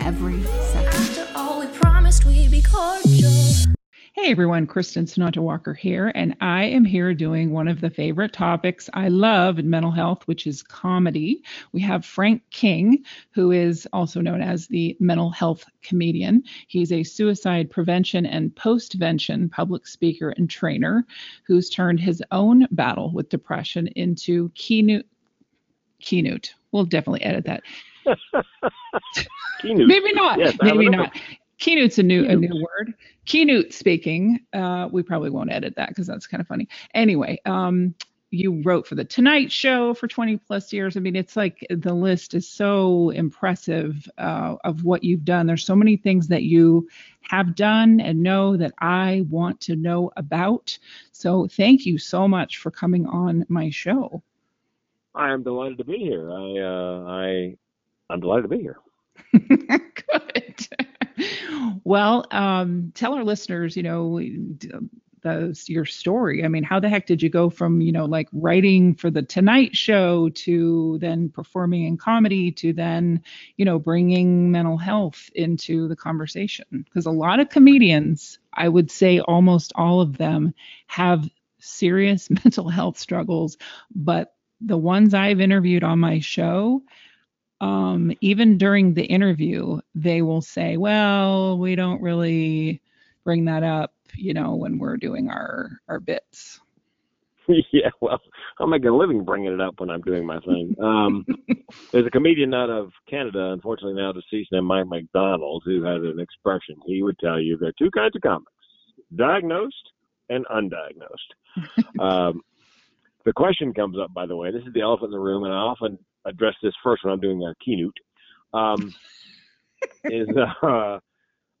every second. After all we promised, we'd be cordial. Hey everyone, Kristen Sunanta Walker here, and I am here doing one of the favorite topics I love in mental health, which is comedy. We have Frank King, who is also known as the mental health comedian. He's a suicide prevention and postvention public speaker and trainer who's turned his own battle with depression into keynote. Keynote. We'll definitely edit that. Keynote. Maybe not. Yes, Maybe not. Keynote's a new a new word. Keynote speaking. Uh, we probably won't edit that because that's kind of funny. Anyway, um, you wrote for the Tonight Show for 20 plus years. I mean, it's like the list is so impressive uh, of what you've done. There's so many things that you have done and know that I want to know about. So thank you so much for coming on my show. I am delighted to be here. I, uh, I, I'm delighted to be here. Good. well, um, tell our listeners, you know, the, your story. I mean, how the heck did you go from, you know, like writing for the Tonight Show to then performing in comedy to then, you know, bringing mental health into the conversation? Because a lot of comedians, I would say almost all of them, have serious mental health struggles, but the ones I've interviewed on my show, um, even during the interview, they will say, well, we don't really bring that up, you know, when we're doing our, our bits. yeah, well, I'm making a living bringing it up when I'm doing my thing. Um, there's a comedian out of Canada, unfortunately now deceased, named Mike MacDonald, who had an expression. He would tell you there are two kinds of comics: diagnosed and undiagnosed. um, the question comes up, by the way. This is the elephant in the room, and I often address this first when I'm doing a keynote. Um, is uh,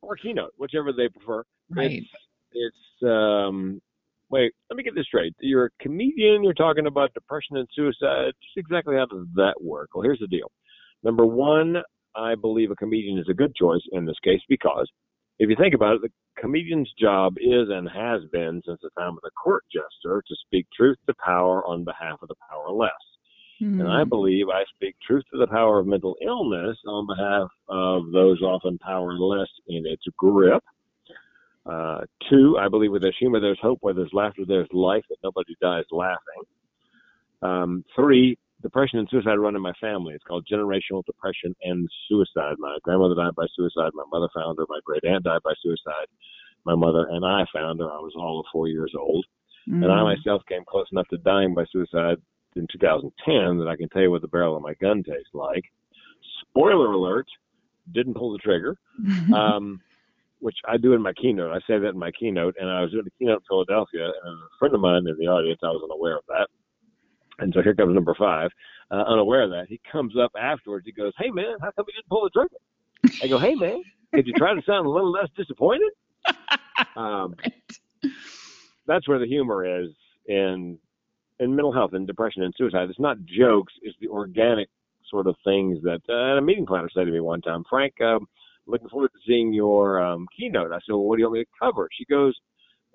or keynote, whichever they prefer. Right. It's, it's um, wait, let me get this straight. You're a comedian. You're talking about depression and suicide. Just exactly how does that work? Well, here's the deal. Number one, I believe a comedian is a good choice in this case because if you think about it, the comedian's job is and has been since the time of the court jester to speak truth to power on behalf of the powerless. And I Hmm. believe I speak truth to the power of mental illness on behalf of those often powerless in its grip. Uh, two, I believe where there's humor, there's hope. Where there's laughter, there's life. That nobody dies laughing. Um, three, depression and suicide run in my family. It's called generational depression and suicide. My grandmother died by suicide. My mother found her. My great aunt died by suicide. My mother and I found her. I was all of four years old. And I Mm. myself came close enough to dying by suicide in 2010 that I can tell you what the barrel of my gun tastes like. Spoiler alert, didn't pull the trigger, um, which I do in my keynote. I say that in my keynote, and I was doing a keynote in Philadelphia, and a friend of mine in the audience, I was unaware of that. And so here comes number five. Uh, unaware of that, he comes up afterwards. He goes, "Hey man, how come you didn't pull the trigger?" I go, "Hey man, could you try to sound a little less disappointed?" Um, that's where the humor is in in mental health and depression and suicide. It's not jokes; it's the organic sort of things that uh, a meeting planner said to me one time. Frank, um, looking forward to seeing your um, keynote. I said, well, what do you want me to cover? She goes,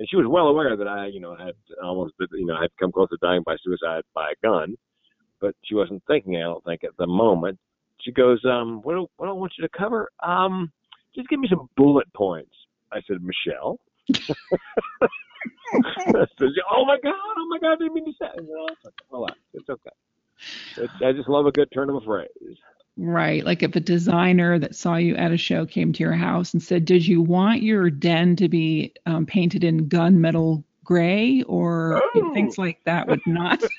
and she was well aware that I, you know, had almost, you know, had come close to dying by suicide by a gun, but she wasn't thinking. I don't think at the moment. She goes, um, what do, what do I want you to cover? Um, just give me some bullet points. I said, Michelle. oh my god! Oh my god! I didn't mean to say. No, it's okay. It's okay. It's, I just love a good turn of a phrase. Right. Like if a designer that saw you at a show came to your house and said, "Did you want your den to be um, painted in gunmetal gray or Oh. things like that?" Would not.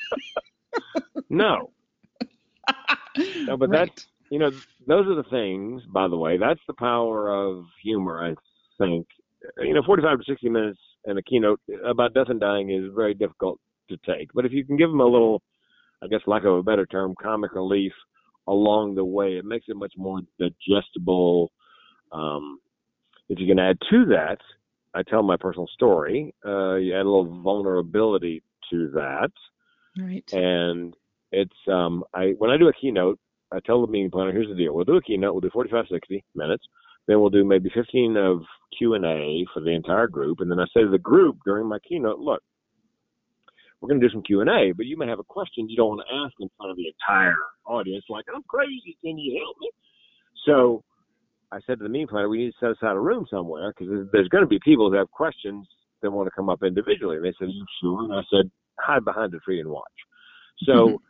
No, No, but right. that's you know those are the things. By the way, that's the power of humor. I think you know, 45 to 60 minutes and a keynote about death and dying is very difficult to take. But if you can give them a little, I guess, lack of a better term, comic relief along the way, it makes it much more digestible. Um, if you can add to that, I tell my personal story. Uh, you add a little vulnerability to that right. and it's um I when I do a keynote, I tell the meeting planner, here's the deal. We'll do a keynote, we'll do 45, 60 minutes. Then we'll do maybe 15 of Q and A for the entire group, and then I say to the group during my keynote, look, we're going to do some Q and A, but you may have a question you don't want to ask in front of the entire audience, like I'm crazy, can you help me? So I said to the meeting planner, we need to set aside a room somewhere because there's, going to be people who have questions that want to come up individually. And they said, Are you sure? And I said, hide behind the tree and watch. So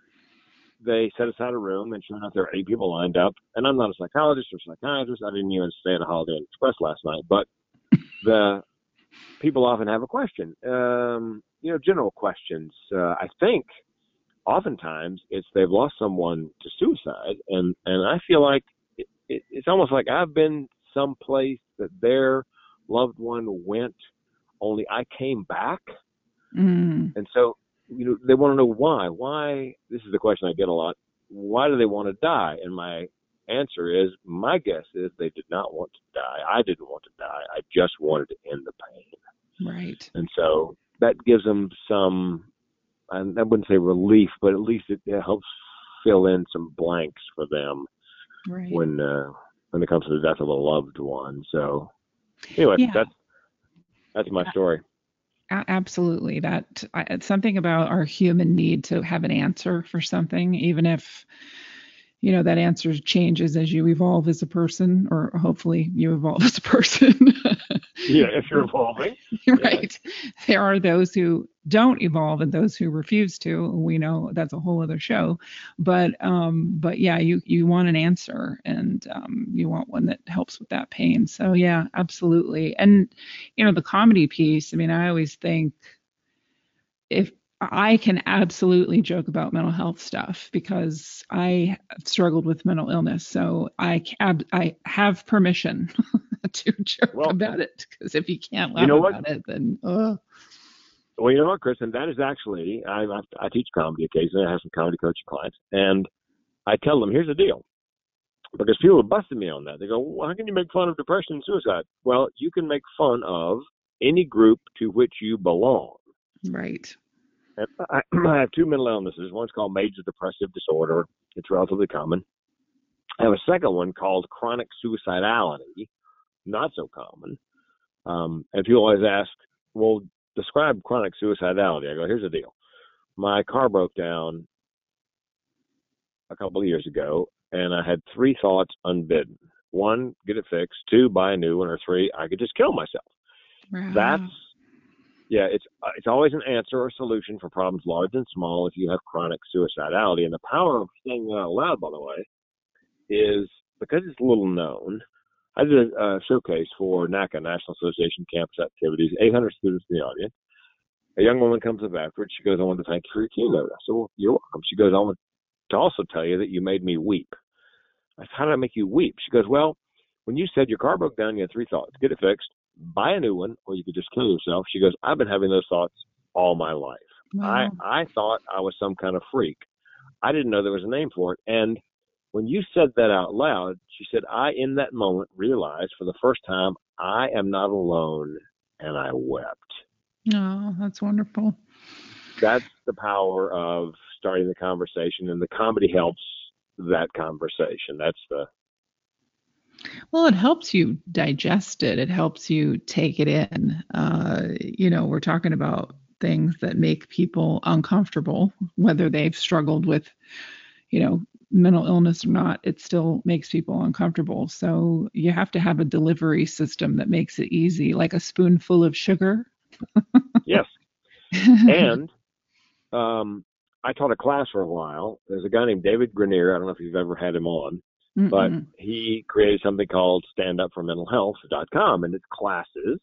they set aside a room, and sure enough, there were eight people lined up. And I'm not a psychologist or psychiatrist. I didn't even stay at a Holiday Inn Express last night, but the people often have a question. Um, you know, general questions. Uh, I think oftentimes it's they've lost someone to suicide, and and I feel like it, it, it's almost like I've been someplace that their loved one went, only I came back. Mm, And so, you know, they want to know why. Why? This is the question I get a lot. Why do they want to die? And my answer is, my guess is they did not want to die. I didn't want to die. I just wanted to end the pain. right. And so that gives them some I wouldn't say relief, but at least it, it helps fill in some blanks for them Right. when uh, when it comes to the death of a loved one. So anyway, Yeah. that's that's my story. Absolutely that I, it's something about our human need to have an answer for something even if you know that answer changes as you evolve as a person or hopefully you evolve as a person Yeah, if you're evolving. right. There are those who don't evolve and those who refuse to. We know that's a whole other show. But um but yeah you you want an answer and um you want one that helps with that pain. So yeah absolutely. And you know the comedy piece i mean i always think if I can absolutely joke about mental health stuff because I have struggled with mental illness. So I I have permission to joke Well, about it because if you can't laugh you know what? about it, then uh, Well, you know what, Chris, and that is actually I I, I teach comedy occasionally. I have some comedy coaching clients, and I tell them, here's the deal, because people have busted me on that. They go, well, how can you make fun of depression and suicide? Well, you can make fun of any group to which you belong. right. I, I have two mental illnesses. One's called major depressive disorder. It's relatively common. I have a second one called chronic suicidality, not so common. Um, and people always ask, well, describe chronic suicidality. I go, here's the deal. My car broke down a couple of years ago, and I had three thoughts unbidden. One, get it fixed. Two, buy a new one. Or three, I could just kill myself Wow. that's yeah it's uh, it's always an answer or solution for problems large and small if you have chronic suicidality. And the power of saying that out loud by the way is because it's little known i did a, a showcase for naca national association campus activities 800 students in the audience. A young woman comes up afterwards she goes i want to thank you for your keynote. I said well you're welcome. She goes i want to also tell you that you made me weep. I said how did i make you weep? She goes well when you said your car broke down you had three thoughts get it fixed buy a new one or you could just kill yourself. She goes, I've been having those thoughts all my life. I, I thought I was some kind of freak. I didn't know there was a name for it. And when you said that out loud, she said, I, in that moment, realized for the first time, I am not alone. And I wept. Oh, that's wonderful. That's the power of starting the conversation, and the comedy helps that conversation. That's the Well, it helps you digest it. It helps you take it in. Uh, you know, we're talking about things that make people uncomfortable, whether they've struggled with, you know, mental illness or not, it still makes people uncomfortable. So you have to have a delivery system that makes it easy, like a spoonful of sugar. yes. And um, I taught a class for a while. There's a guy named David Granirer. I don't know if you've ever had him on, Mm-mm. but he created something called standupformentalhealth.com, and it's classes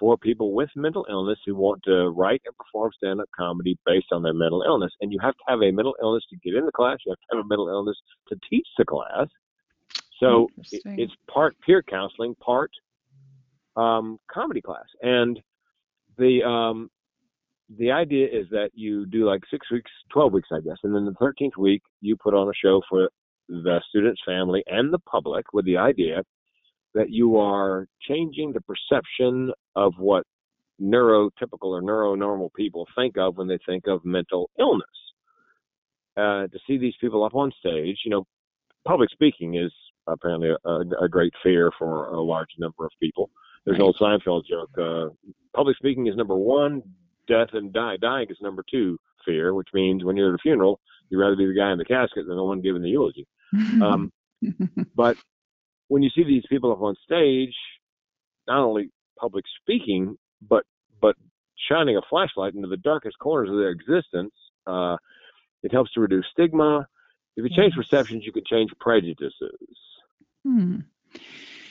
for people with mental illness who want to write and perform stand-up comedy based on their mental illness. And you have to have a mental illness to get in the class. You have to have a mental illness to teach the class. So it's part peer counseling, part um, comedy class. And the um, the idea is that you do like six weeks, twelve weeks, I guess, and then the thirteenth week you put on a show for the student's family and the public with the idea that you are changing the perception of what neurotypical or neuronormal people think of when they think of mental illness. Uh, to see these people up on stage, you know, public speaking is apparently a, a, great fear for a large number of people. There's an old Seinfeld joke. Uh, public speaking is number one. Death and die, dying is number two fear, which means when you're at a funeral, you'd rather be the guy in the casket than the one giving the eulogy. Um, but when you see these people up on stage, not only public speaking, but but shining a flashlight into the darkest corners of their existence, uh, it helps to reduce stigma. If you change perceptions, you can change prejudices. Hmm.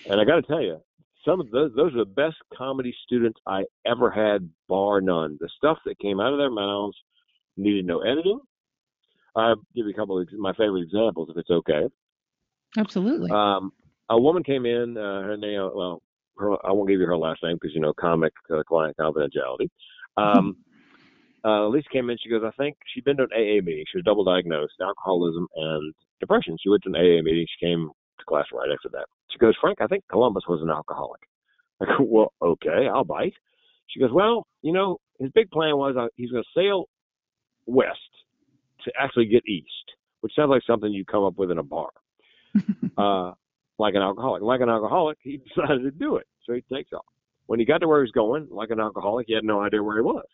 And I got to tell you, some of those those are the best comedy students I ever had, bar none. The stuff that came out of their mouths needed no editing. I'll give you a couple of my favorite examples, if it's okay. Absolutely. Um, a woman came in. Uh, her name, well, her, I won't give you her last name because you know comic uh, client confidentiality. Um, uh, Lisa came in. She goes, I think she'd been to an AA meeting. She was double diagnosed, alcoholism and depression. She went to an AA meeting. She came to class right after that. She goes, Frank, I think Columbus was an alcoholic. I go, well, okay, I'll bite. She goes, well, you know, his big plan was uh, he's going to sail west to actually get east, which sounds like something you come up with in a bar uh, like an alcoholic. Like an alcoholic, he decided to do it. So he takes off. When he got to where he was going, like an alcoholic, he had no idea where he was.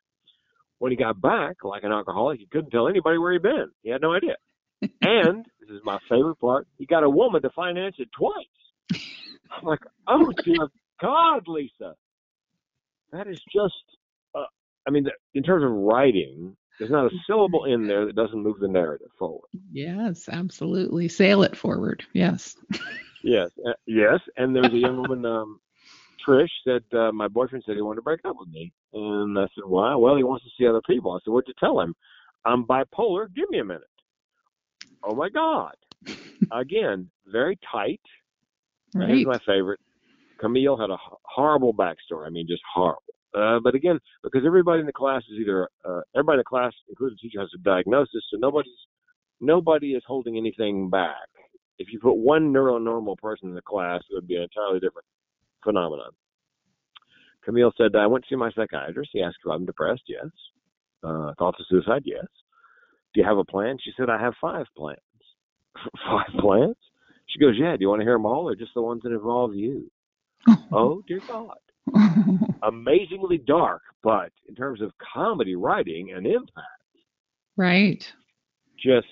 When he got back, like an alcoholic, he couldn't tell anybody where he'd been. He had no idea. and this is my favorite part, he got a woman to finance it twice. I'm like, oh dear God, Lisa, that is just. Uh, I mean, in terms of writing, there's not a syllable in there that doesn't move the narrative forward. yes, absolutely. Sail it forward. Yes. Yes, uh, yes. And there was a young woman, um, Trish, said uh, my boyfriend said he wanted to break up with me, and I said, why? Well, he wants to see other people. I said, what'd you tell him? I'm bipolar. Give me a minute. Oh my God! Again, very tight. Right. Here's my favorite. Camille had a horrible backstory. I mean, just horrible. Uh, but again, because everybody in the class is either uh, everybody in the class, including the teacher, has a diagnosis, so nobody's nobody is holding anything back. If you put one neuronormal person in the class, it would be an entirely different phenomenon. Camille said, "I went to see my psychiatrist. He asked if I'm depressed. Yes. Uh, thoughts of suicide. Yes. Do you have a plan?" She said, "I have five plans. five plans?" She goes, "Yeah. Do you want to hear them all, or just the ones that involve you?" Oh dear God! Amazingly dark, but in terms of comedy writing and impact, right. just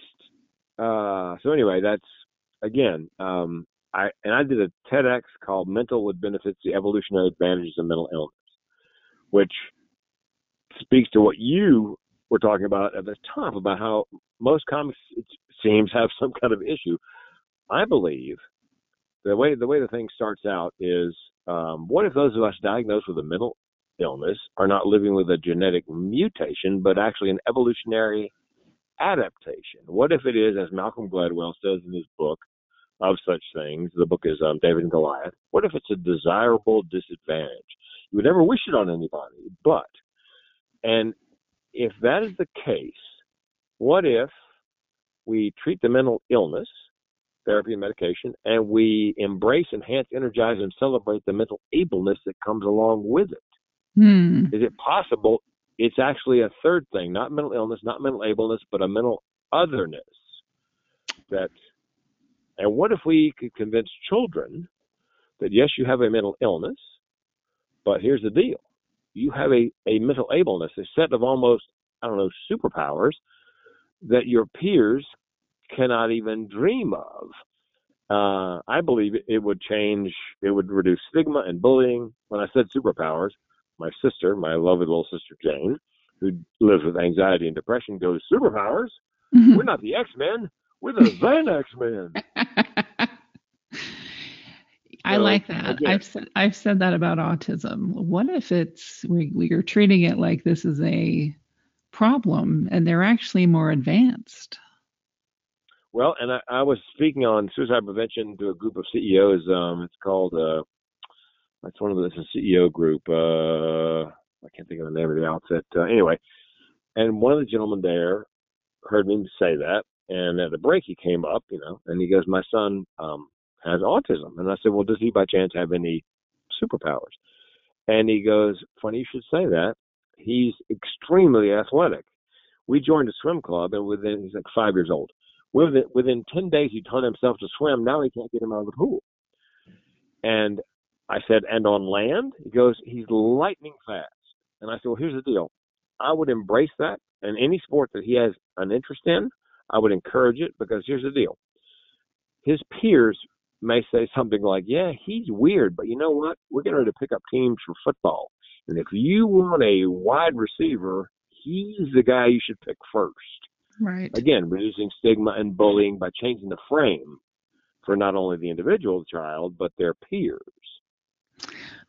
uh. So anyway, that's again. Um, I and I did a TEDx called "Mental with Benefits: The Evolutionary Advantages of Mental Illness," which speaks to what you were talking about at the top about how most comics it seems have some kind of issue. I believe the way the way the thing starts out is um, what if those of us diagnosed with a mental illness are not living with a genetic mutation, but actually an evolutionary adaptation? What if it is, as Malcolm Gladwell says in his book of such things, the book is um, David and Goliath. What if it's a desirable disadvantage? You would never wish it on anybody, but and if that is the case, what if we treat the mental illness, therapy and medication, and we embrace, enhance, energize, and celebrate the mental ableness that comes along with it? Hmm. Is it possible it's actually a third thing, not mental illness, not mental ableness, but a mental otherness? That, and what if we could convince children that yes, you have a mental illness, but here's the deal: you have a a mental ableness, a set of almost I don't know superpowers that your peers cannot even dream of. Uh, I believe it, would change, it would reduce stigma and bullying. When I said superpowers, my sister, my lovely little sister Jane, who lives with anxiety and depression, goes, Superpowers? We're not the X Men, we're the Zen X Men. I So, like that. again- I've said I've said that about autism. What if it's we we are treating it like this is a problem and they're actually more advanced? Well, and I, I was speaking on suicide prevention to a group of CEOs. Um, it's called, uh, it's one of the it's a CEO group. Uh, I can't think of the name of the outfit. Uh, anyway, and one of the gentlemen there heard me say that, and at the break he came up, you know, and he goes, "My son um, has autism," and I said, "Well, does he by chance have any superpowers?" And he goes, "Funny you should say that. He's extremely athletic. We joined a swim club, and within he's like five years old." Within, within 10 days, he taught himself to swim. Now he can't get him out of the pool. And I said, and on land? He goes, he's lightning fast. And I said, well, here's the deal. I would embrace that. And any sport that he has an interest in, I would encourage it because here's the deal. His peers may say something like, yeah, he's weird, but you know what? We're getting ready to pick up teams for football. And if you want a wide receiver, he's the guy you should pick first Right. again, reducing stigma and bullying by changing the frame for not only the individual child, but their peers.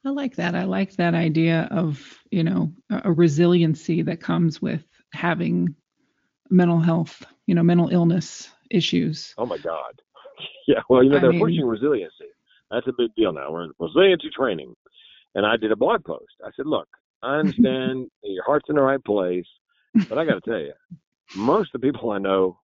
I like that. I like that idea of, you know, a, resiliency that comes with having mental health, you know, mental illness issues. Oh my God. Yeah, well, you know, they're mean- pushing resiliency. That's a big deal now. We're in resiliency training. And I did a blog post. I said, look, I understand your heart's in the right place, but I got to tell you, most of the people I know,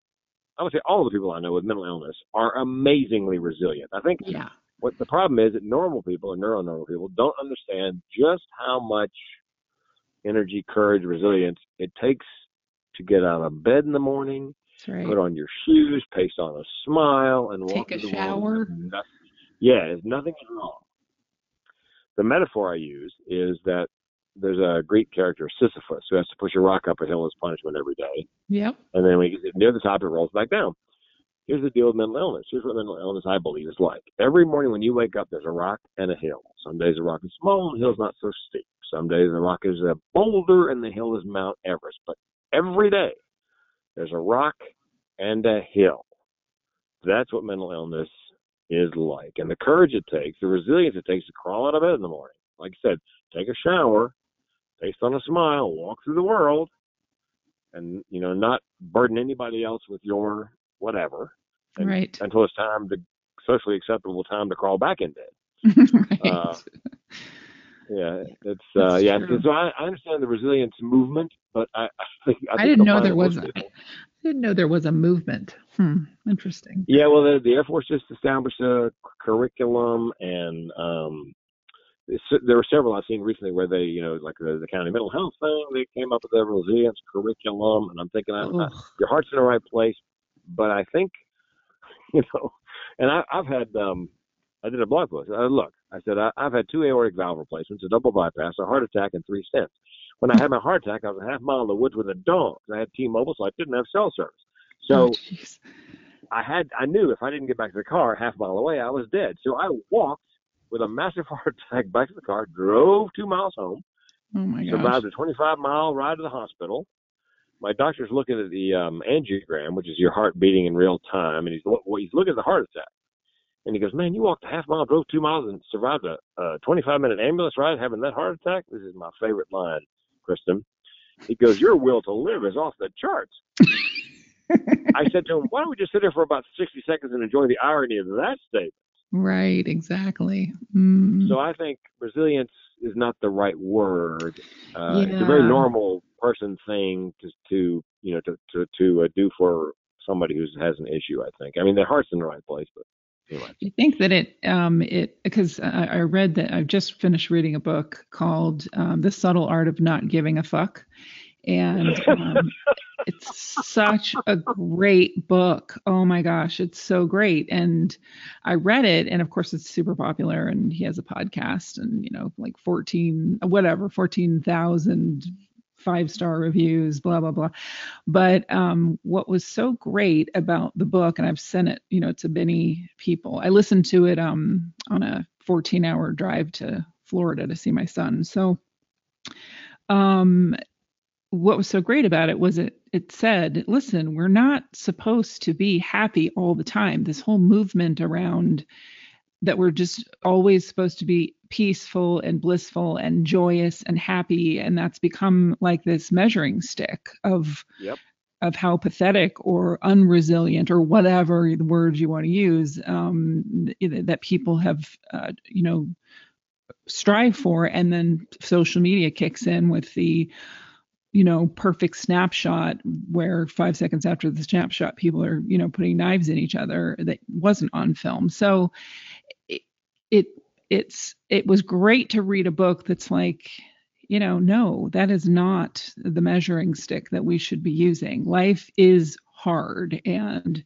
I would say all the people I know with mental illness are amazingly resilient. I think Yeah. what the problem is that normal people and neuronormal people don't understand just how much energy, courage, resilience it takes to get out of bed in the morning, right. put on your shoes, paste on a smile, and walk Take a the world shower. nothing. Yeah, there's nothing is wrong. The metaphor I use is that there's a Greek character, Sisyphus, who has to push a rock up a hill as punishment every day. Yep. And then when he gets near the top, it rolls back down. Here's the deal with mental illness. Here's what mental illness, I believe, is like. Every morning when you wake up, there's a rock and a hill. Some days the rock is small and the hill's not so steep. Some days the rock is a boulder and the hill is Mount Everest. But every day there's a rock and a hill. That's what mental illness is like. And the courage it takes, the resilience it takes to crawl out of bed in the morning. Like I said, take a shower, paste on a smile, walk through the world, and you know, not burden anybody else with your whatever and- Right. until it's time to socially acceptable time to crawl back in bed. right. Uh, Yeah, it's uh, That's yeah. true. So I, I understand the resilience movement, but I, I think I, I think didn't know there was a- didn't know there was a movement. Hmm. Interesting. Yeah, well, the, the Air Force just established a curriculum, and um, there were several I've seen recently where they, you know, like the, the county mental health thing, they came up with a resilience curriculum, and I'm thinking, I, I, your heart's in the right place, but I think, you know, and I, I've had, um, I did a blog post. Uh, look, I said I, I've had two aortic valve replacements, a double bypass, a heart attack, and three stents. When I had my heart attack, I was a half mile in the woods with a dog. I had T-Mobile, so I didn't have cell service. So Oh. I had I knew if I didn't get back to the car half mile away, I was dead. So I walked with a massive heart attack back to the car, drove two miles home, oh my gosh. survived a 25 mile ride to the hospital. My doctor's looking at the um, angiogram, which is your heart beating in real time, and he's well, he's looking at the heart attack. And he goes, "Man, you walked a half mile, drove two miles, and survived a, a 25 minute ambulance ride having that heart attack." This is my favorite line, Kristen. He goes, "Your will to live is off the charts." I said to him, "Why don't we just sit there for about 60 seconds and enjoy the irony of that statement?" Right. Exactly. Mm. So I think resilience is not the right word. Uh, It's a very normal person thing to, to you know to to, to uh, do for somebody who has an issue. I think. I mean, their heart's in the right place, but anyway. I think that it um it because I, I read that I've just finished reading a book called um, The Subtle Art of Not Giving a Fuck, and um, it's such a great book. Oh my gosh, it's so great. And I read it, and of course, it's super popular. And he has a podcast, and you know, like 14, whatever, 14,000 five star reviews, blah blah blah. But um, what was so great about the book, and I've sent it, you know, to many people. I listened to it um, on a 14 hour drive to Florida to see my son. So um, what was so great about it was it it said, listen, we're not supposed to be happy all the time. This whole movement around that we're just always supposed to be peaceful and blissful and joyous and happy and that's become like this measuring stick of Yep. of how pathetic or unresilient or whatever the words you want to use um, that people have uh, you know strive for and then social media kicks in with the you know perfect snapshot where five seconds after the snapshot people are you know putting knives in each other that wasn't on film. So it, it it's it was great to read a book that's like you know no that is not the measuring stick that we should be using. Life is hard and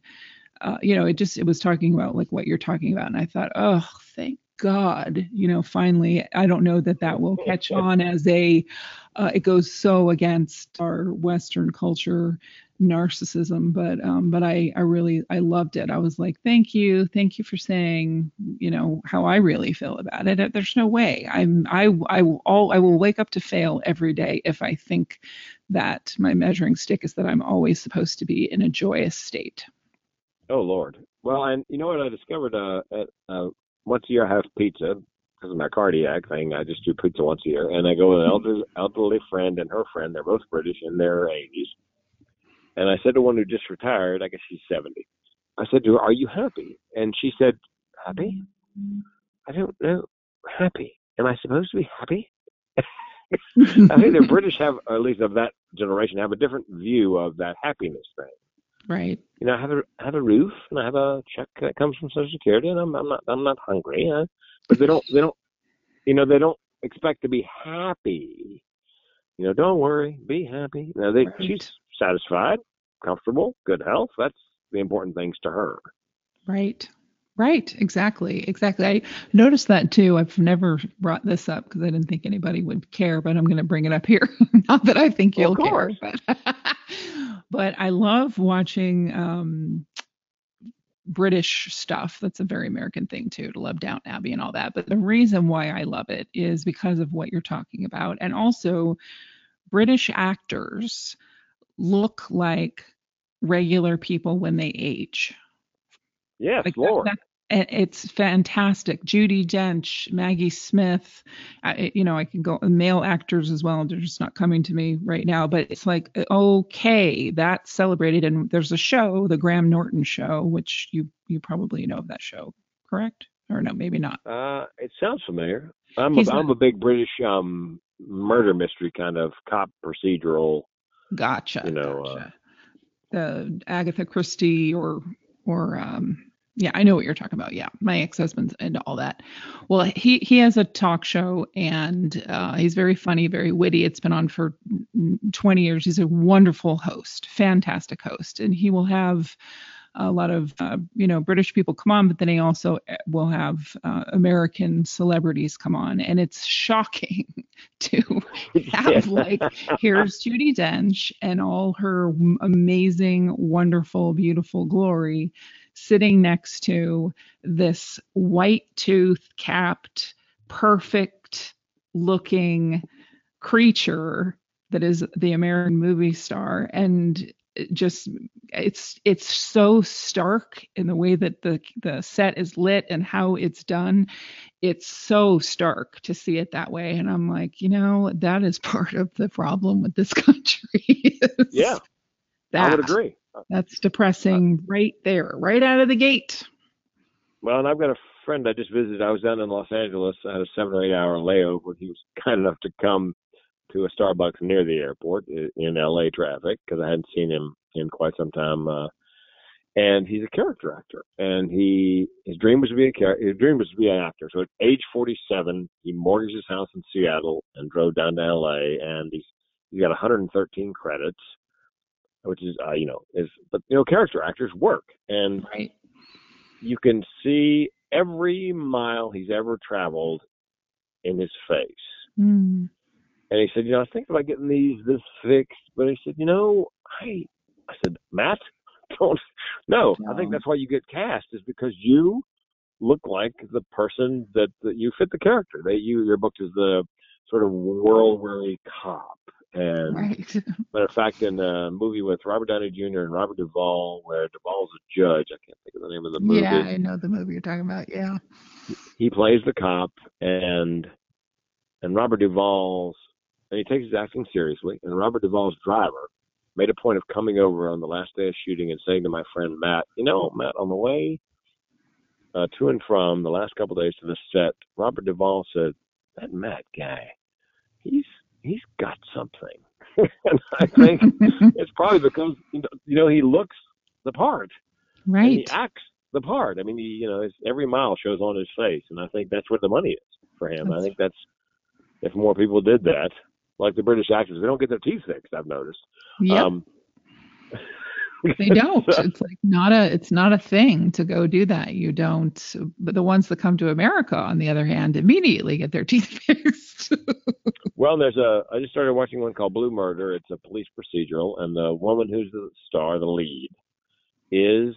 uh, you know it just it was talking about like what you're talking about and i thought oh thank god you know finally i don't know that that will catch on as a uh, it goes so against our western culture narcissism but um but i i really i loved it. I was like thank you. Thank you for saying you know how i really feel about it. There's no way. I'm i i will all i will wake up to fail every day if i think that my measuring stick is that i'm always supposed to be in a joyous state. Oh Lord. Well, and you know what? I discovered? Uh, at, uh, once a year I have pizza because of my cardiac thing. I just do pizza once a year, and I go with an mm-hmm. elderly, elderly friend and her friend. They're both British in their 80s. And I said to one who just retired, I guess she's 70. I said to her, "Are you happy?" And she said, "Happy? I don't know. Happy? Am I supposed to be happy?" I think the British have, or at least of that generation, have a different view of that happiness thing right you know, I have a I have a roof and I have a check that comes from Social Security, and I'm I'm not I'm not hungry, uh, but they don't they don't you know they don't expect to be happy. You know, don't worry, be happy. You know, they Right. she's satisfied, comfortable, good health. That's the important things to her. Right. Right. Exactly. Exactly. I noticed that too. I've never brought this up because I didn't think anybody would care, but I'm going to bring it up here. Not that I think you'll of care, but but I love watching um, British stuff. That's a very American thing too, to love Downton Abbey and all that. But the reason why I love it is because of what you're talking about, and also British actors look like regular people when they age. Yes, Like that- Lord. that- and it's fantastic. Judi Dench, Maggie Smith, I, you know, I can go male actors as well. They're just not coming to me right now, but it's like okay, that's celebrated. And there's a show, the Graham Norton show, which you you probably know of that show, correct? Or no, maybe not. Uh, it sounds familiar. I'm He's a, I'm a big British um murder mystery kind of cop procedural. Gotcha. You know, uh, gotcha. the Agatha Christie or or um yeah, I know what you're talking about. Yeah, my ex-husband's into all that. Well, he he has a talk show and uh, he's very funny, very witty. It's been on for 20 years. He's a wonderful host, fantastic host, and he will have a lot of uh, you know British people come on, but then he also uh, will have uh, American celebrities come on, and it's shocking to have like here's Judi Dench and all her amazing, wonderful, beautiful glory sitting next to this white tooth capped, perfect looking creature that is the American movie star. And it just it's it's so stark in the way that the the set is lit and how it's done. It's so stark to see it that way. And i'm like you know that is part of the problem with this country. Yeah, that I would agree. That's depressing right there right out of the gate Well, and I've got a friend I just visited. I was down in Los Angeles. I had a seven or eight hour layover. He was kind enough to come to a Starbucks near the airport in LA traffic because I hadn't seen him in quite some time. Uh, and he's a character actor, and he his dream was to be a char- his dream was to be an actor. So at age 47, he mortgaged his house in Seattle and drove down to LA, and he's he's got 113 credits, which is uh, you know is but you know character actors work, and Right. you can see every mile he's ever traveled in his face. Mm. And he said, you know, I was thinking about getting these this fixed, but he said, you know, I I said, Matt, don't no. I think that's why you get cast is because you look like the person that, that you fit the character. That you your book is the sort of world weary cop. And Right. matter of fact, in a movie with Robert Downey Jr. and Robert Duvall, where Duvall's a judge, I can't think of the name of the movie Yeah, I know the movie you're talking about. Yeah. he plays the cop and and Robert Duvall's and he takes his acting seriously and Robert Duvall's driver made a point of coming over on the last day of shooting and saying to my friend Matt, you know, Matt, on the way uh, to and from the last couple of days to the set, Robert Duvall said, That Matt guy, he's he's got something. and I think it's probably because you know he looks the part right. he acts the part. I mean, he, you know, his, every mile shows on his face, and I think that's where the money is for him. I think that's if more people did that, like the British actors, they don't get their teeth fixed. I've noticed. Yep. Um, they don't. so- It's like not a it's not a thing to go do that. You don't. But the ones that come to America, on the other hand, immediately get their teeth fixed. well, there's a. I just started watching one called Blue Murder. It's a police procedural, and the woman who's the star, the lead, is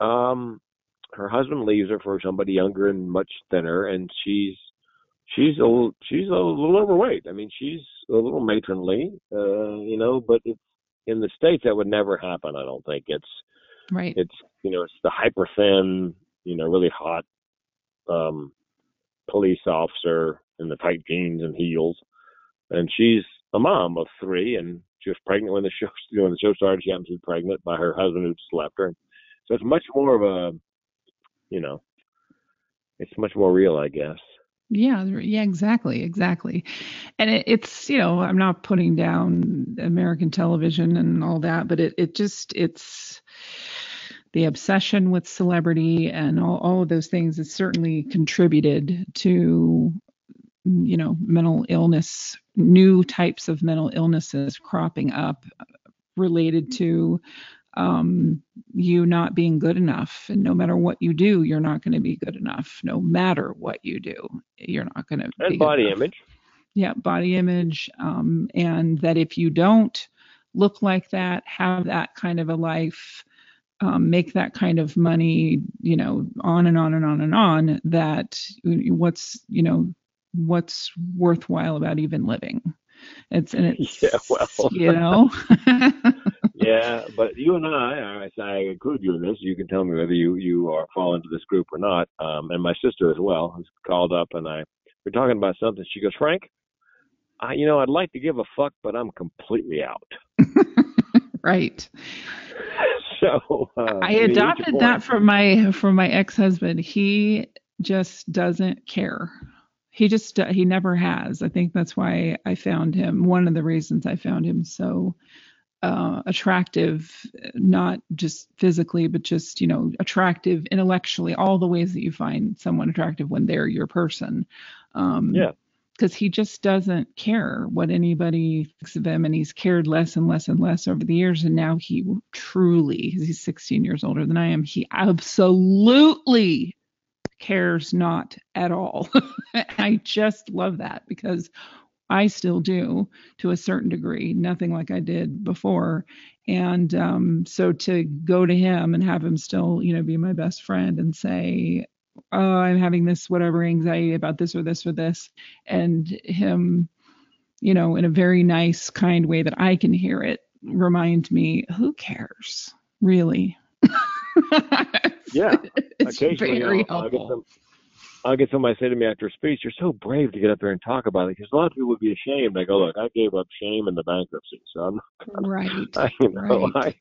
um, her husband leaves her for somebody younger and much thinner, and she's she's a little, she's a little overweight. I mean, she's a little matronly, uh, you know, but it's in the states that would never happen. I don't think it's right. it's you know it's the hyper thin, you know, really hot um, police officer in the tight jeans and heels, and she's a mom of three, and she was pregnant when the show when the show started. She happens to be pregnant by her husband who just left her. So it's much more of a, you know, it's much more real, I guess. Yeah, yeah, exactly, exactly. And it, it's, you know, I'm not putting down American television and all that, but it, it just, it's the obsession with celebrity and all, all of those things has certainly contributed to, you know, mental illness, new types of mental illnesses cropping up related to um, you not being good enough. And no matter what you do, you're not going to be good enough. No matter what you do, you're not going to be body enough. image. Yeah, body image. Um, and that if you don't look like that, have that kind of a life, um, make that kind of money, you know, on and on and on and on, that what's, you know, what's worthwhile about even living. It's, and it's, Yeah, well. you know, yeah, but you and I, I, I include you in this. You can tell me whether you you are fall into this group or not. Um, and my sister as well has called up, and I we're talking about something. She goes, Frank, I you know I'd like to give a fuck, but I'm completely out. right. so uh, I adopted that from my from my ex-husband. He just doesn't care. He just he never has. I think that's why I found him. One of the reasons I found him so uh, attractive, not just physically, but just you know attractive intellectually. All the ways that you find someone attractive when they're your person. Um, Yeah. Because he just doesn't care what anybody thinks of him, and he's cared less and less and less over the years. And now he truly, 'cause he's 16 years older than I am, he absolutely cares not at all. I just love that because I still do to a certain degree, nothing like I did before. And um, so to go to him and have him still, you know, be my best friend and say, oh, I'm having this whatever anxiety about this or this or this, and him, you know, in a very nice, kind way that I can hear it, remind me, who cares, really? Yeah. it's Occasionally, very I'll, I'll get helpful. some. I'll get somebody say to me after a speech, "You're so brave to get up there and talk about it," because a lot of people would be ashamed. I go, "Look, I gave up shame in the bankruptcy, so I'm Right. I, you know, Right. I,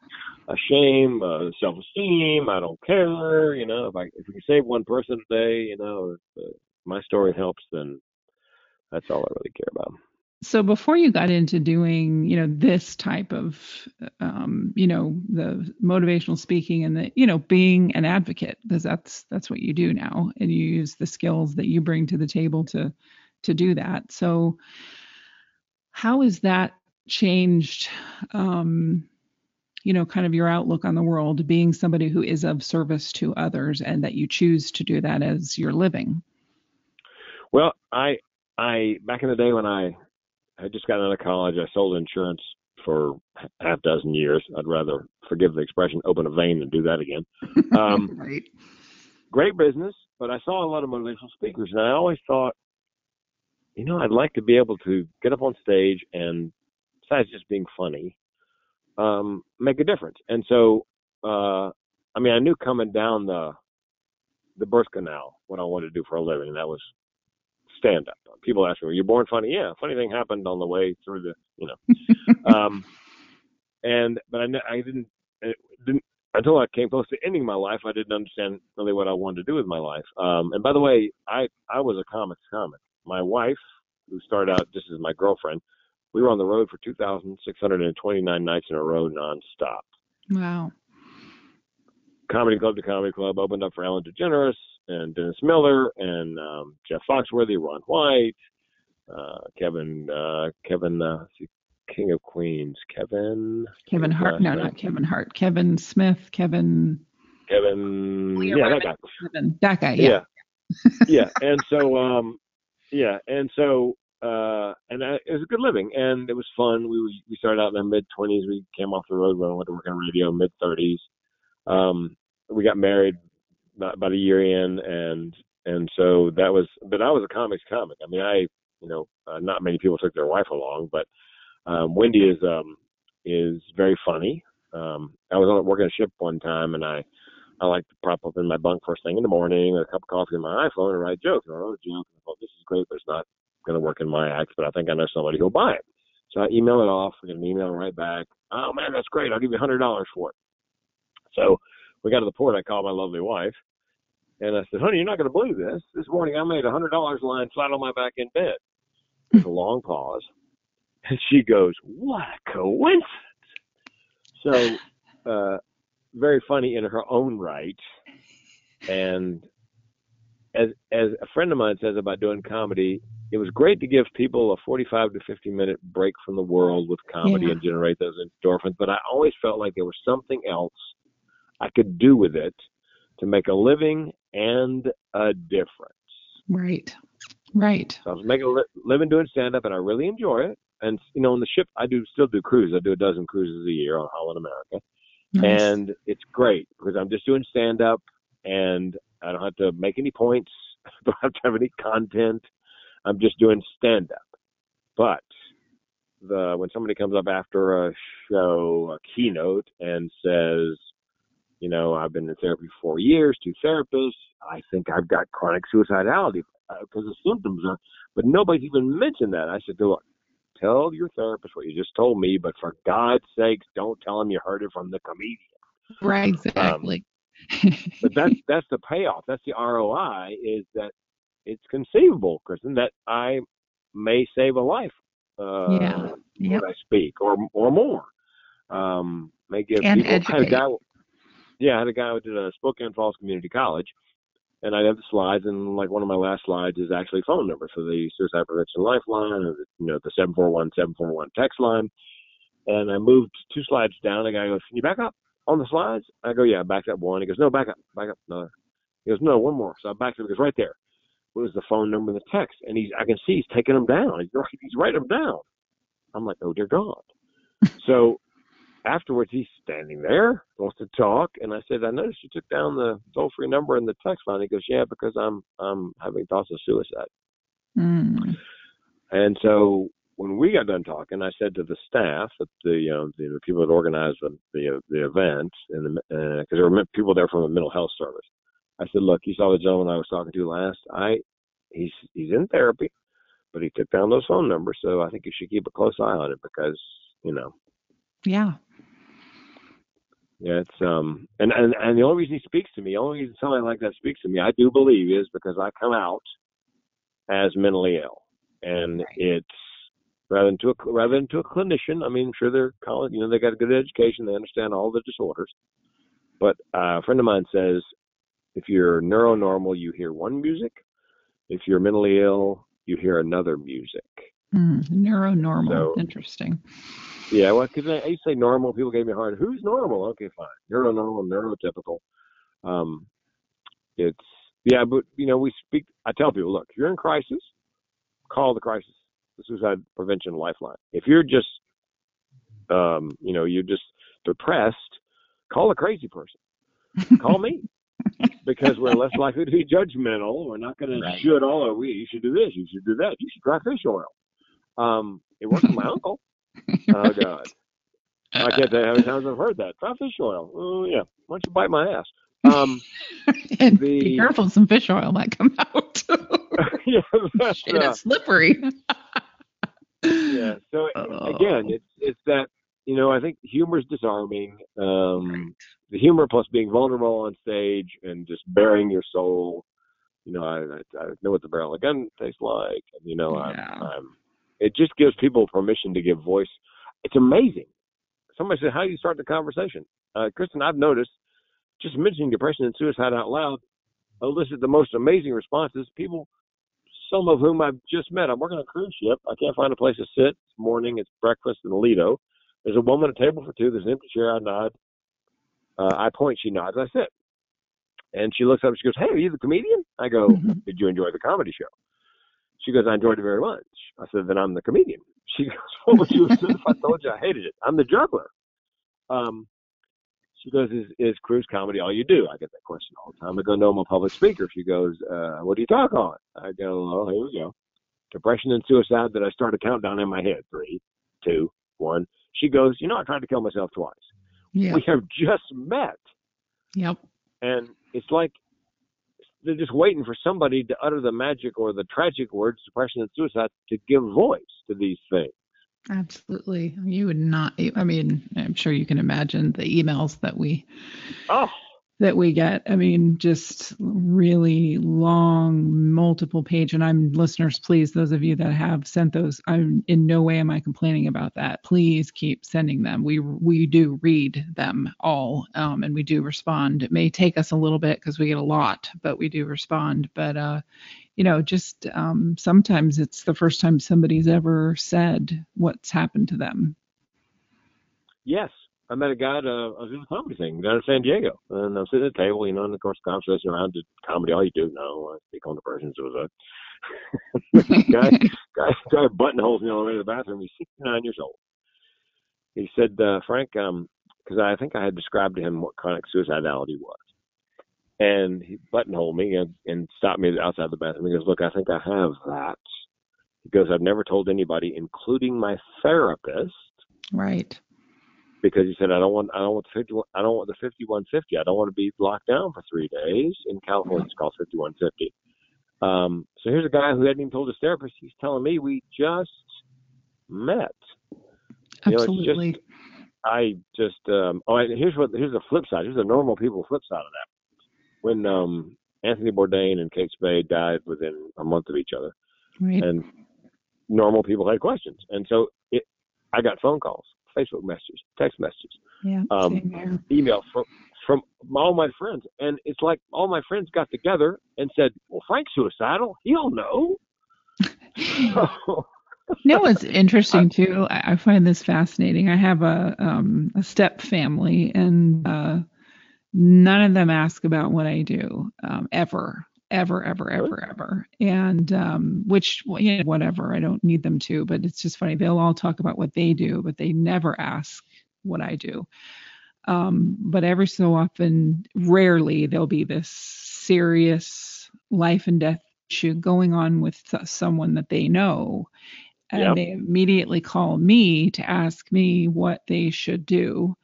a shame, uh, self-esteem. I don't care. You know, if I if we can save one person a day, you know, if uh, my story helps, then that's all I really care about. So before you got into doing you know this type of um, you know the motivational speaking and the you know being an advocate because that's that's what you do now and you use the skills that you bring to the table to to do that so how is that changed, um, you know, kind of your outlook on the world, being somebody who is of service to others, and that you choose to do that as your living? Well, I I back in the day when I had just got out of college, I sold insurance for half dozen years. I'd rather forgive the expression, open a vein than do that again. Um, right. Great business, but I saw a lot of motivational speakers, and I always thought, you know, I'd like to be able to get up on stage and, besides just being funny, um, make a difference. And so, uh, I mean, I knew coming down the the birth canal what I wanted to do for a living, and that was stand up. People ask me, "Were you born funny?" Yeah, funny thing happened on the way through the, you know. um, and but I, I didn't, it didn't until I came close to ending my life. I didn't understand really what I wanted to do with my life. Um, and by the way, I I was a comics comic. My wife, who started out just as my girlfriend, we were on the road for 2,629 nights in a row nonstop. Wow. Comedy club to comedy club opened up for Ellen DeGeneres and Dennis Miller and um, Jeff Foxworthy, Ron White, uh, Kevin, uh, Kevin, uh, King of Queens, Kevin. Kevin Hart. No, not Kevin Hart. Kevin Smith. Kevin. Kevin. Yeah, that guy. Kevin, that guy. Yeah. Yeah. yeah. And so, um, yeah, and so, uh, and I, it was a good living, and it was fun. We we started out in the mid twenties. We came off the road. When we went to work on radio mid thirties. Um, we got married about, a year in, and and so that was. But I was a comics comic. I mean, I you know, uh, not many people took their wife along, but um, Wendy is um, is very funny. Um, I was on working a ship one time, and I I like to prop up in my bunk first thing in the morning a cup of coffee in my iPhone and write jokes. And I wrote a joke, and I thought this is great, but it's not going to work in my act. But I think I know somebody who'll buy it. So I email it off. I get an email right back. Oh man, that's great. I'll give you a hundred dollars for it. So we got to the port. I called my lovely wife, and I said, "Honey, you're not going to believe this. This morning I made a hundred dollars lying flat on my back in bed." There's a long pause. And she goes, What a coincidence. So, uh, very funny in her own right. And as as a friend of mine says about doing comedy, it was great to give people a 45 to 50 minute break from the world with comedy yeah. and generate those endorphins. But I always felt like there was something else I could do with it to make a living and a difference. Right. Right. So I was making a li- living doing stand up, and I really enjoy it. And you know, on the ship, I do still do cruises. I do a dozen cruises a year on Holland America, nice. and it's great because I'm just doing stand up, and I don't have to make any points. I don't have to have any content. I'm just doing stand up. But the when somebody comes up after a show, a keynote, and says, you know, I've been in therapy for four years, two therapists. I think I've got chronic suicidality because uh, the symptoms are, but nobody's even mentioned that. I said, look, tell your therapist what you just told me, but for God's sakes, don't tell him you heard it from the comedian. Right, exactly. Um, but that's that's the payoff. That's the ROI is that it's conceivable, Kristen, that I may save a life. Uh, yeah. Yep. When I speak, or or more. Um, may give and people. Educate. A guy, yeah, I had a guy who did a Spokane Falls Community College, and I have the slides, and like one of my last slides is actually phone number for the Suicide Prevention Lifeline, or the, you know, the seven four one seven four one text line. And I moved two slides down. The guy goes, "Can you back up on the slides?" I go, "Yeah, back up one." He goes, "No, back up, back up another." He goes, "No, one more." So I backed up. He goes, "Right there." What was the phone number and the text? And he's, I can see he's taking them down. He's, he's writing them down. I'm like, "Oh dear God." so afterwards, he's standing there, wants to talk, and I said, "I noticed you took down the toll-free number in the text line." He goes, "Yeah, because I'm I'm having thoughts of suicide." Mm. And so when we got done talking, I said to the staff, that the you know the, the people that organized the the, the event, and because uh, there were people there from the mental health service, I said, "Look, you saw the gentleman I was talking to last. I he's he's in therapy, but he took down those phone numbers, so I think you should keep a close eye on it because you know." Yeah, yeah, it's um, and and and the only reason he speaks to me, the only reason somebody like that speaks to me, I do believe, is because I come out as mentally ill, and it's rather than to a rather than to a clinician. I mean, I'm sure they're college, you know, they got a good education, they understand all the disorders. But uh, a friend of mine says, if you're neuronormal, you hear one music. If you're mentally ill, you hear another music. Mm, neuronormal. So- Interesting. Yeah, well, because I, I used to say normal. People gave me a hard. Who's normal? Okay, fine. Neuronormal, neurotypical. Um, it's yeah, but you know, we speak. I tell people, look, if you're in crisis, call the crisis, the suicide prevention lifeline. If you're just, um, you know, you're just depressed, call a crazy person. Call me. Because we're less likely to be judgmental. We're not going Right. to should all or we. You should do this. You should do that. You should try fish oil. Um, it worked for my uncle. Oh God. I can't tell you how many times I've heard that. Try fish oil. Oh yeah. Why don't you bite my ass? Um, and The- be careful, some fish oil might come out. yeah, that's, Shit, uh, it's slippery. yeah. So Oh. again, it's it's that you know I think humor is disarming. Um, the humor plus being vulnerable on stage and just baring your soul. You know, I, I, I know what the barrel of gun tastes like. And, you know, I'm, I'm, it just gives people permission to give voice. It's amazing. Somebody said, "How do you start the conversation?" Uh, Kristen, I've noticed just mentioning depression and suicide out loud elicit the most amazing responses. People, some of whom I've just met. I'm working on a cruise ship. I can't find a place to sit. It's morning. It's breakfast in Lido. There's a woman at a table for two. There's an empty chair. I nod. Uh, I point. She nods. I sit. And she looks up. She goes, "Hey, are you the comedian?" I go, Mhm. "Did you enjoy the comedy show?" She goes, "I enjoyed it very much." I said, "Then I'm the comedian." She goes, "What would you have said if I told you I hated it?" I'm the juggler. Um, she goes, "Is is cruise comedy all you do?" I get that question all the time. I go, "No, I'm a public speaker." She goes, uh, "What do you talk on?" I go, "Oh, here we go. Depression and suicide." That I start a countdown in my head. Three, two, one. She goes, "You know, I tried to kill myself twice. Yeah. We have just met." Yep. and it's like they're just waiting for somebody to utter the magic or the tragic words depression and suicide to give voice to these things Absolutely. You would not. I mean, I'm sure you can imagine the emails that we oh that we get. I mean, just really long, multiple page. And I'm listeners, please, those of you that have sent those, I'm in no way am I complaining about that. Please keep sending them. We we do read them all, um, and we do respond. It may take us a little bit because we get a lot, but we do respond. But uh, you know, just um, sometimes it's the first time somebody's ever said what's happened to them. yes i met a guy a, I was in a comedy thing down in san diego and i'm sitting at the table you know and of course the conversation around did comedy all you do no i speak on depression suicide guy guy guy buttonholes in the way to the bathroom he's 69 years old he said uh, frank um because i think i had described to him what chronic suicidality was and he buttonholed me and, and stopped me outside the bathroom. He goes, "Look, I think I have that." He goes, "I've never told anybody, including my therapist, Right. Because he said I don't want I don't want the 51 I don't want the 5150. I don't want to be locked down for three days in California. It's called 5150. Um, so here's a guy who hadn't even told his therapist. He's telling me we just met. You know, Absolutely. just- I just um, oh, and here's what here's the flip side. Here's the normal people flip side of that. When um, Anthony Bourdain and Kate Spade died within a month of each other, right. and normal people had questions, and so it, I got phone calls, Facebook messages, text messages, yeah. um, email from from all my friends, and it's like all my friends got together and said, "Well, Frank's suicidal. He'll know." So, You know what's interesting too? I, I find this fascinating. I have a um, a step family, and uh, none of them ask about what I do um, ever, ever, ever, ever, ever. And um, which, you know, whatever. I don't need them to, but it's just funny. They'll all talk about what they do, but they never ask what I do. Um, but every so often, rarely, there'll be this serious life and death issue going on with someone that they know and Yep. they immediately call me to ask me what they should do.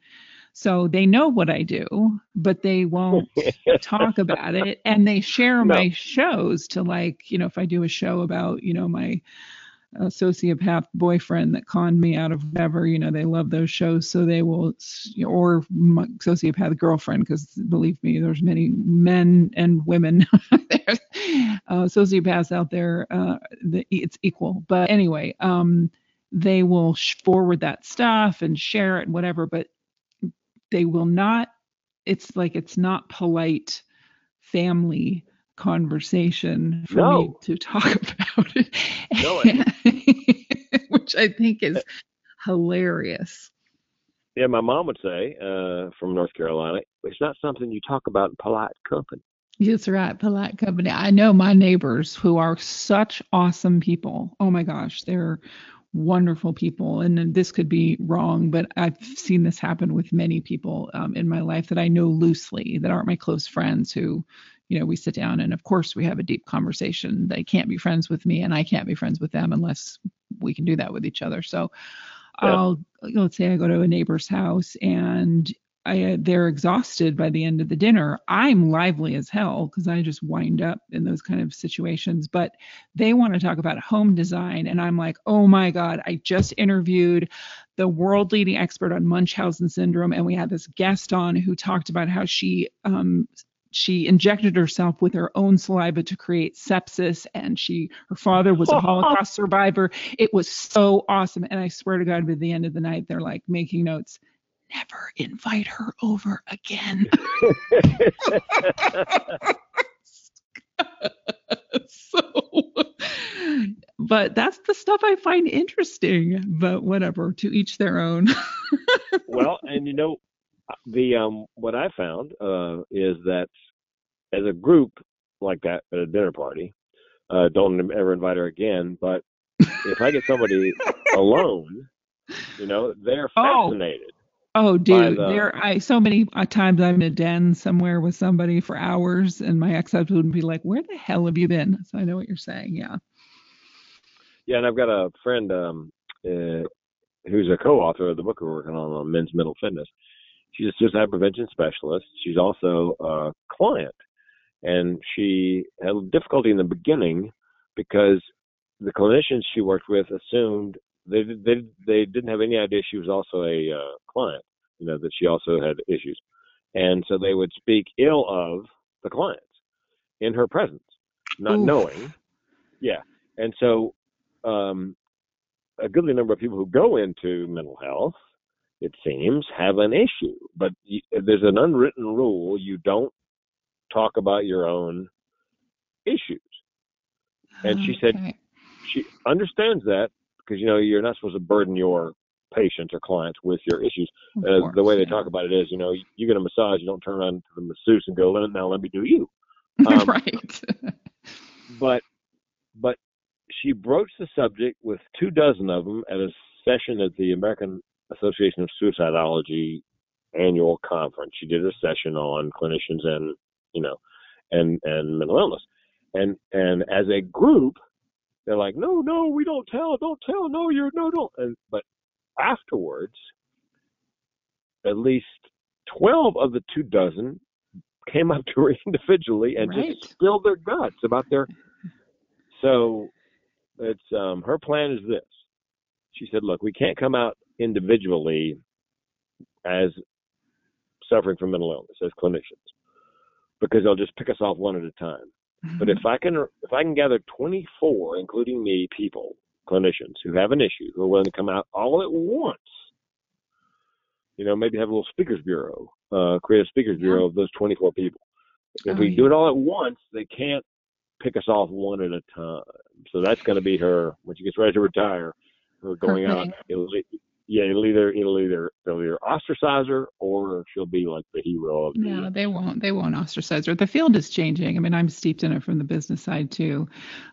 So they know what I do, but they won't talk about it. And they share No. my shows to like, you know, if I do a show about, you know, my uh, sociopath boyfriend that conned me out of whatever, you know, they love those shows. So they will, or my sociopath girlfriend, because believe me, there's many men and women, there's uh, sociopaths out there. Uh, the, it's equal. But anyway, um, they will sh- forward that stuff and share it and whatever, but they will not, it's like it's not polite family conversation for me to talk about it. No, which I think is hilarious. Yeah, my mom would say uh, from North Carolina, it's not something you talk about in polite company. That's right, polite company. I know my neighbors who are such awesome people. Oh my gosh, they're wonderful people. And this could be wrong, but I've seen this happen with many people um, in my life that I know loosely that aren't my close friends who, you know, we sit down and of course we have a deep conversation. They can't be friends with me and I can't be friends with them unless we can do that with each other. So yeah. I'll let's say I go to a neighbor's house and I, they're exhausted by the end of the dinner. I'm lively as hell because I just wind up in those kind of situations. But they want to talk about home design. And I'm like, oh my God, I just interviewed the world leading expert on Munchausen syndrome. And we had this guest on who talked about how she um, she injected herself with her own saliva to create sepsis and she her father was a holocaust survivor it was so awesome and i swear to god by the end of the night they're like making notes never invite her over again so but that's the stuff i find interesting but whatever to each their own well and you know the um what I found uh, is that as a group like that at a dinner party, uh, don't ever invite her again. But if I get somebody alone, you know, they're oh. fascinated. Oh, dude, the, there I so many uh, times I'm in a den somewhere with somebody for hours, and my ex-husband would be like, "Where the hell have you been?" So I know what you're saying. Yeah. Yeah, and I've got a friend um, uh, who's a co-author of the book we're working on on men's mental fitness, She's a suicide prevention specialist. She's also a client. And she had difficulty in the beginning because the clinicians she worked with assumed they they they didn't have any idea she was also a uh, client. You know that she also had issues, and so they would speak ill of the clients in her presence, not Oof. knowing. Yeah, and so um, a goodly number of people who go into mental health it seems, have an issue. But there's an unwritten rule you don't talk about your own issues. And she said she understands that because, you know, you're not supposed to burden your patients or clients with your issues. Uh, course, the way they yeah. talk about it is, you know, you get a massage, you don't turn around to the masseuse and go, now let me do you. Um, right. but, but she broached the subject with two dozen of them at a session at the American Association of Suicidology annual conference. She did a session on clinicians and you know and and mental illness. And and as a group, they're like, no, no, we don't tell, don't tell, no, you're no, don't. And, but afterwards, at least twelve of the two dozen came up to her individually and right. just spilled their guts about their. So it's um, her plan is this. She said, "Look, we can't come out individually as suffering from mental illness as clinicians because they'll just pick us off one at a time. But if I can if I can gather 24, including me, people, clinicians who have an issue who are willing to come out all at once, you know, maybe have a little speakers bureau, uh, create a speakers yeah. bureau of those 24 people. If oh, we yeah. do it all at once, they can't pick us off one at a time. So that's going to be her when she gets ready to retire. Her going out, it'll, yeah, it'll either it'll either they'll either ostracize her or she'll be like the hero of the No, they won't. They won't ostracize her. The field is changing. I mean, I'm steeped in it from the business side too.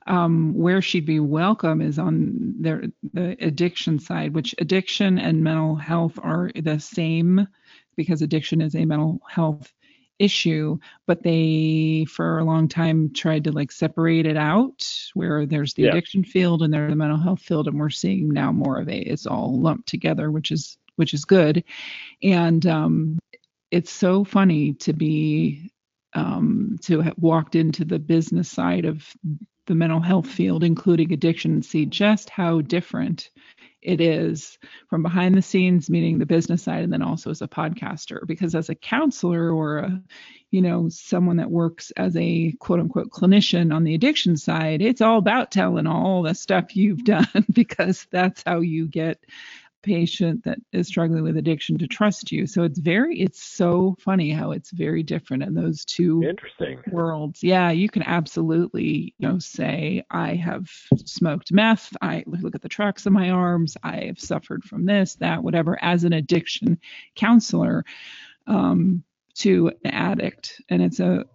Um, where she'd be welcome is on their the addiction side, which addiction and mental health are the same because addiction is a mental health issue, but they for a long time tried to like separate it out where there's the yeah. addiction field and there's the mental health field, and we're seeing now more of a it's all lumped together, which is which is good. And um, it's so funny to be um, to have walked into the business side of the mental health field, including addiction, and see just how different it is from behind the scenes meaning the business side and then also as a podcaster. Because as a counselor or a you know someone that works as a quote unquote clinician on the addiction side it's all about telling all the stuff you've done because that's how you get patient that is struggling with addiction to trust you. So it's very, it's so funny how it's very different in those two Interesting. worlds. Yeah, you can absolutely, you know, say I have smoked meth. I look at the tracks on my arms. I have suffered from this, that, whatever. As an addiction counselor, um, to an addict. And it's a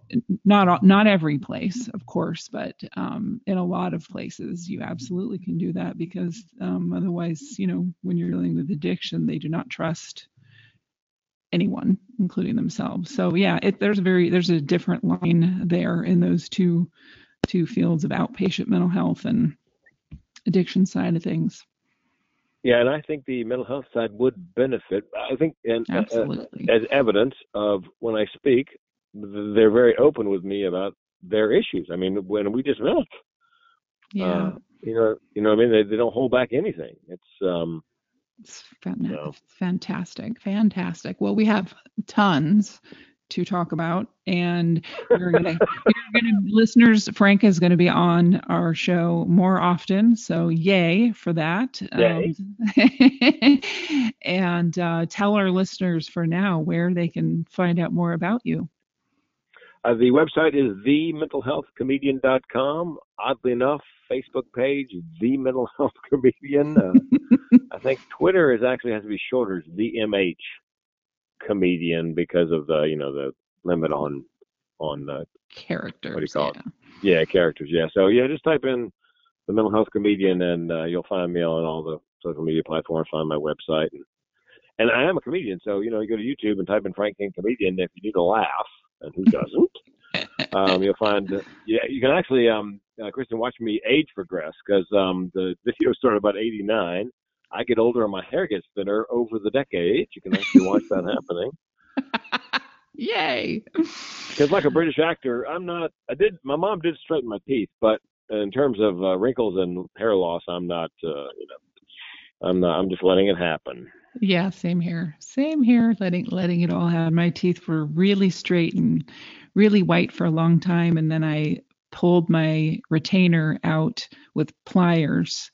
not not every place of course but um, in a lot of places you absolutely can do that because um, otherwise you know when you're dealing with addiction they do not trust anyone including themselves. So yeah it, there's a very there's a different line there in those two two fields of outpatient mental health and addiction side of things Yeah, and I think the mental health side would benefit. I think, and uh, as evidence of when I speak, they're very open with me about their issues. I mean, when we just met, yeah uh, you know, you know, what I mean, they, they don't hold back anything. It's um, It's fan- No. fantastic, fantastic. Well, we have tons to talk about, and you're gonna, you're gonna, listeners. Frank is going to be on our show more often, so yay for that. Yay. Um, and uh, tell our listeners for now where they can find out more about you. uh, the website is thementalhealthcomedian.com. Oddly enough, Facebook page the mental health comedian. Uh, I think Twitter is actually has to be shorter. It's the MH comedian because of the you know the limit on on the Characters. What do you call it? yeah. yeah characters. Yeah, so yeah, just type in the mental health comedian and uh, you'll find me on all the social media platforms. Find my website and and I am a comedian, so you know you go to YouTube and type in Frank King comedian if you need a laugh, and who doesn't? um, you'll find yeah you can actually um uh, Kristen watch me age progress because um the video started about 89. I get older and my hair gets thinner over the decades. You can actually watch that happening. Yay. Because like a British actor, I'm not. I did. My mom did straighten my teeth, but in terms of uh, wrinkles and hair loss, I'm not. Uh, you know, I'm not. I'm just letting it happen. Yeah, same here. Same here. Letting letting it all happen. My teeth were really straight and really white for a long time, and then I pulled my retainer out with pliers.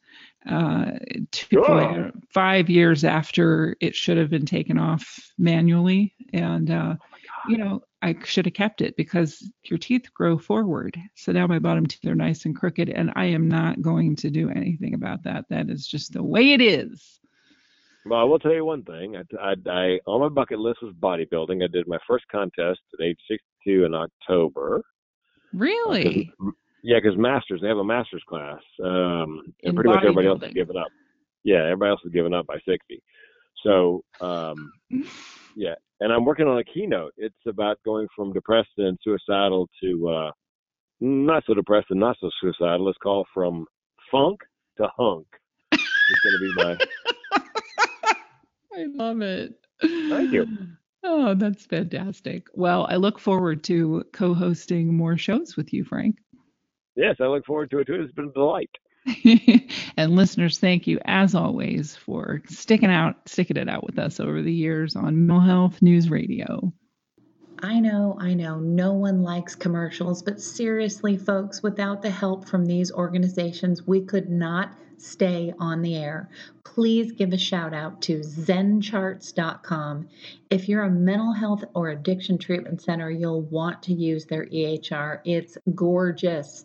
Uh, two, Oh. five years after it should have been taken off manually, and uh, you know I should have kept it because your teeth grow forward. So now my bottom teeth are nice and crooked, and I am not going to do anything about that. That is just the way it is. Well, I will tell you one thing. I, I, I on my bucket list was bodybuilding. I did my first contest at age 62 in October. Really? Yeah, because masters they have a masters class, um, and pretty much everybody else has bodybuilding. given up. Yeah, everybody else has given up by 60. So, um, yeah, and I'm working on a keynote. It's about going from depressed and suicidal to uh, not so depressed and not so suicidal. It's called from funk to hunk. It's going to be my I love it. Thank you. Oh, that's fantastic. Well, I look forward to co-hosting more shows with you, Frank. Yes. I look forward to it too. It's been a delight. and listeners, thank you as always for sticking out, sticking it out with us over the years on Mental Health News Radio. I know, I know, no one likes commercials, but seriously, folks, without the help from these organizations, we could not stay on the air. Please give a shout out to zencharts.com. If you're a mental health or addiction treatment center, you'll want to use their EHR. It's gorgeous,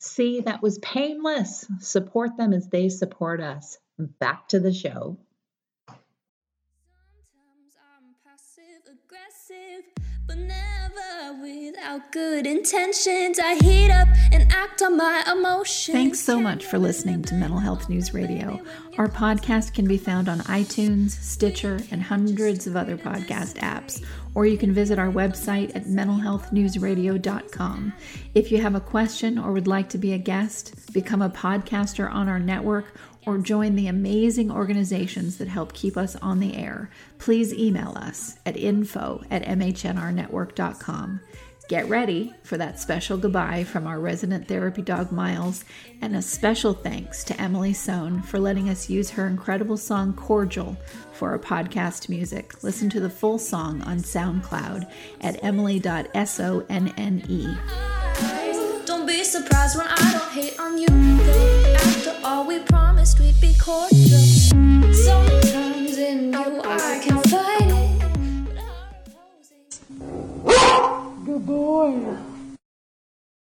See, that was painless. Support them as they support us. Back to the show. Sometimes I'm passive aggressive, but never without good intentions. I heat up and act on my emotions. Thanks so much for listening to Mental Health News Radio. Our podcast can be found on iTunes, Stitcher, and hundreds of other podcast apps, or you can visit our website at mentalhealthnewsradio.com. If you have a question or would like to be a guest, become a podcaster on our network, or join the amazing organizations that help keep us on the air, please email us at info at mhnrnetwork.com. Get ready for that special goodbye from our resident therapy dog Miles, and a special thanks to Emily Sohn for letting us use her incredible song Cordial for our podcast music. Listen to the full song on SoundCloud at emily.sonne. Don't be surprised when I don't hate on you. After all, we promised we'd be cordial. Sometimes in you I can fight it. Good boy.